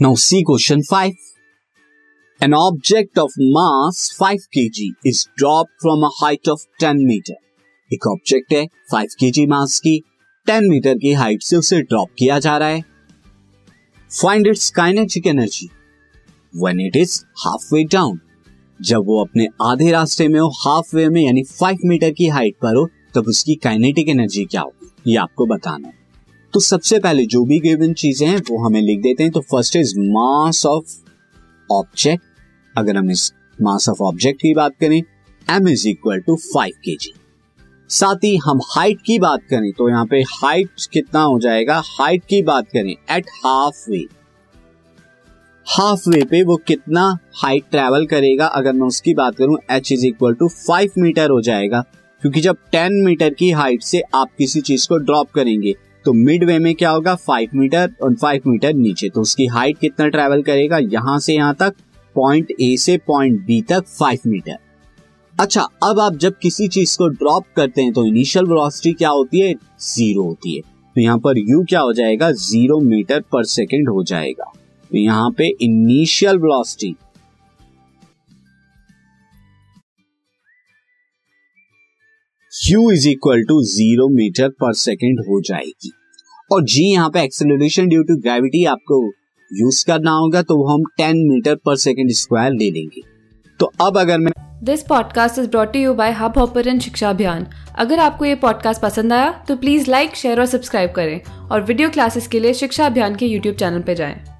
Now, see question 5. An object of mass 5 kg is dropped from a height of 10 meter. एक object है 5 kg मास की 10 metre की height से उसे drop किया जा रहा है find its kinetic energy when it is half way down जब वो अपने आधे रास्ते में हो हाफ़ वे में, यानी 5 मीटर की हाइट पर हो, तब उसकी काइनेटिक एनर्जी क्या होगी ये आपको बताना है तो सबसे पहले जो भी गिवन चीज़ें हैं, वो हमें लिख देते हैं। तो first is mass of object अगर हम इस मास ऑफ़ ऑब्जेक्ट की बात करें M is equal to five K G साथ ही हम हाइट की बात करें तो यहाँ पे हाइट कितना हो जाएगा? हाइट की बात करें at half way half way पे वो कितना हाइट ट्रेवल करेगा? अगर मैं उसकी बात करूँ H is equal to five metre हो जाएगा। क्योंकि जब टेन मीटर की हाइट से आप किसी चीज़ को ड्रॉप करेंगे तो मिड वे में क्या होगा? फाइव मीटर और फाइव मीटर नीचे। तो उसकी हाइट कितना ट्रेवल करेगा? यहाँ से यहाँ तक पॉइंट ए से पॉइंट बी तक फाइव मीटर अच्छा अब आप जब किसी चीज़ को ड्रॉप करते हैं तो इनिशियल वेलोसिटी क्या होती है? ज़ीरो होती है। तो यहाँ पर यू क्या हो जाएगा? ज़ीरो मीटर पर सेकेंड हो जाएगा। तो यहाँ पे initial velocity U is equal to zero metre per second हो जाएगी। और जी यहाँ पे एक्सेलरेशन ड्यू टू ग्रेविटी आपको यूज़ करना होगा तो हम ten metre per second square ले लेंगे। तो अब अगर मैं this podcast is brought you by hub hopper Shiksha Abhiyan अगर आपको ये पॉडकास्ट पसंद आया तो प्लीज़ लाइक शेयर और सब्सक्राइब करें। और वीडियो क्लासेस के लिए शिक्षा अभियान के यूट्यूब चैनल पर जाएँ।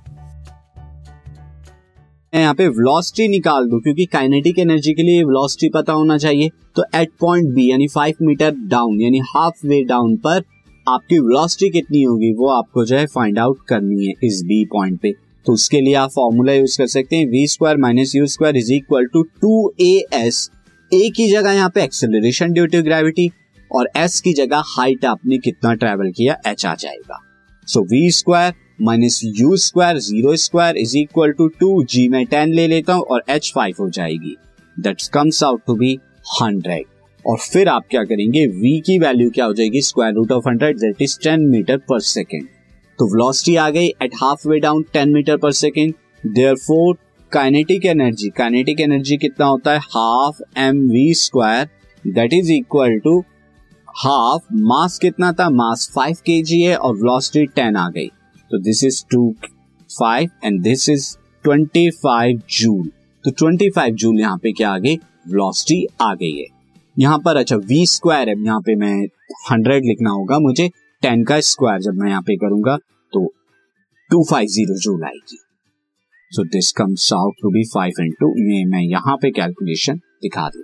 यहाँ पे वेलोसिटी निकाल दू, क्योंकि काइनेटिक एनर्जी के लिए वेलोसिटी पता होना चाहिए। तो एट पॉइंट बी यानी फाइव मीटर डाउन यानी हाफ़ वे डाउन पर आपकी वेलोसिटी कितनी होगी, वो आपको जो है फाइंड आउट करनी है इस बी पॉइंट पे। तो उसके लिए आप फॉर्मूला यूज़ कर सकते हैं V square minus U square is equal to two A S A की जगह यहाँ पे एक्सेलरेशन ड्यू टू ग्रेविटी और एस की जगह हाइट आपने कितना ट्रेवल किया एच आ जाएगा। So V square minus U square zero square is equal to two G में टेन ले लेता हूँ और एच फाइव हो जाएगी। That comes out to be hundred और फिर आप क्या करेंगे? V की वैल्यू क्या हो जाएगी? Square root of hundred that is ten metre per second तो वेलोसिटी आ गई at half way down ten metre per second therefore kinetic energy kinetic energy कितना होता है? Half M V square that is equal to half mass कितना था? मास five K जी है और वेलोसिटी टेन आ गई। तो this is two five and this is twenty five joule तो ट्वेंटी फाइव जूल यहाँ पे क्या आ गई? वेलोसिटी आ गई है। यहाँ पर अच्छा वी स्क्वायर है। यहाँ पे मैं हंड्रेड लिखना होगा। मुझे टेन का स्क्वायर जब मैं यहाँ पे करूँगा तो टू फाइव ज़ीरो जूल आएगी। So this comes out to be five into मैं यहाँ पे कैलकुलेशन दिखा दूँ।